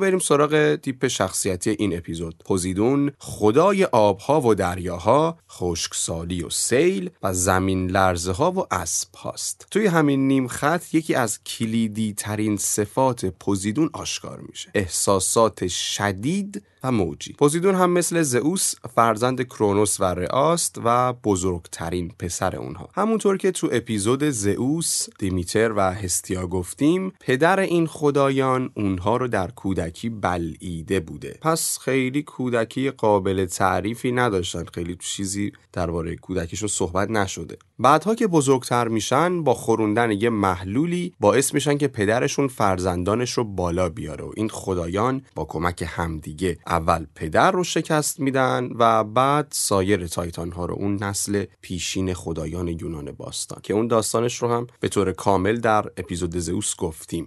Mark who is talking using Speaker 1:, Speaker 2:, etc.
Speaker 1: بریم سراغ تیپ شخصیتی این اپیزود. پوزیدون خدای آبها و دریاها خشکسالی و سیل و زمین لرزه ها و اسب هاست. توی همین نیم خط یکی از کلیدی ترین صفات پوزیدون آشکار میشه. احساسات شدید و موجی. پوزیدون هم مثل زئوس فرزند کرونوس و رئاست و بزرگترین پسر اونها. همونطور که تو اپیزود زئوس دیمیتر و هستیا گفتیم پدر این خدایان اونها رو در کودکی بلعیده بوده. پس خیلی کودکی قابل تعریفی نداشتن. خیلی چیزی درباره کودکیشون صحبت نشده. بعدها که بزرگتر میشن با خوروندن یه محلولی باعث میشن که پدرشون فرزندانش رو بالا بیاره و این خدایان با کمک همدیگه اول پدر رو شکست میدن و بعد سایر تایتان ها رو اون نسل پیشین خدایان یونان باستان که اون داستانش رو هم به طور کامل در اپیزود زئوس گفتیم.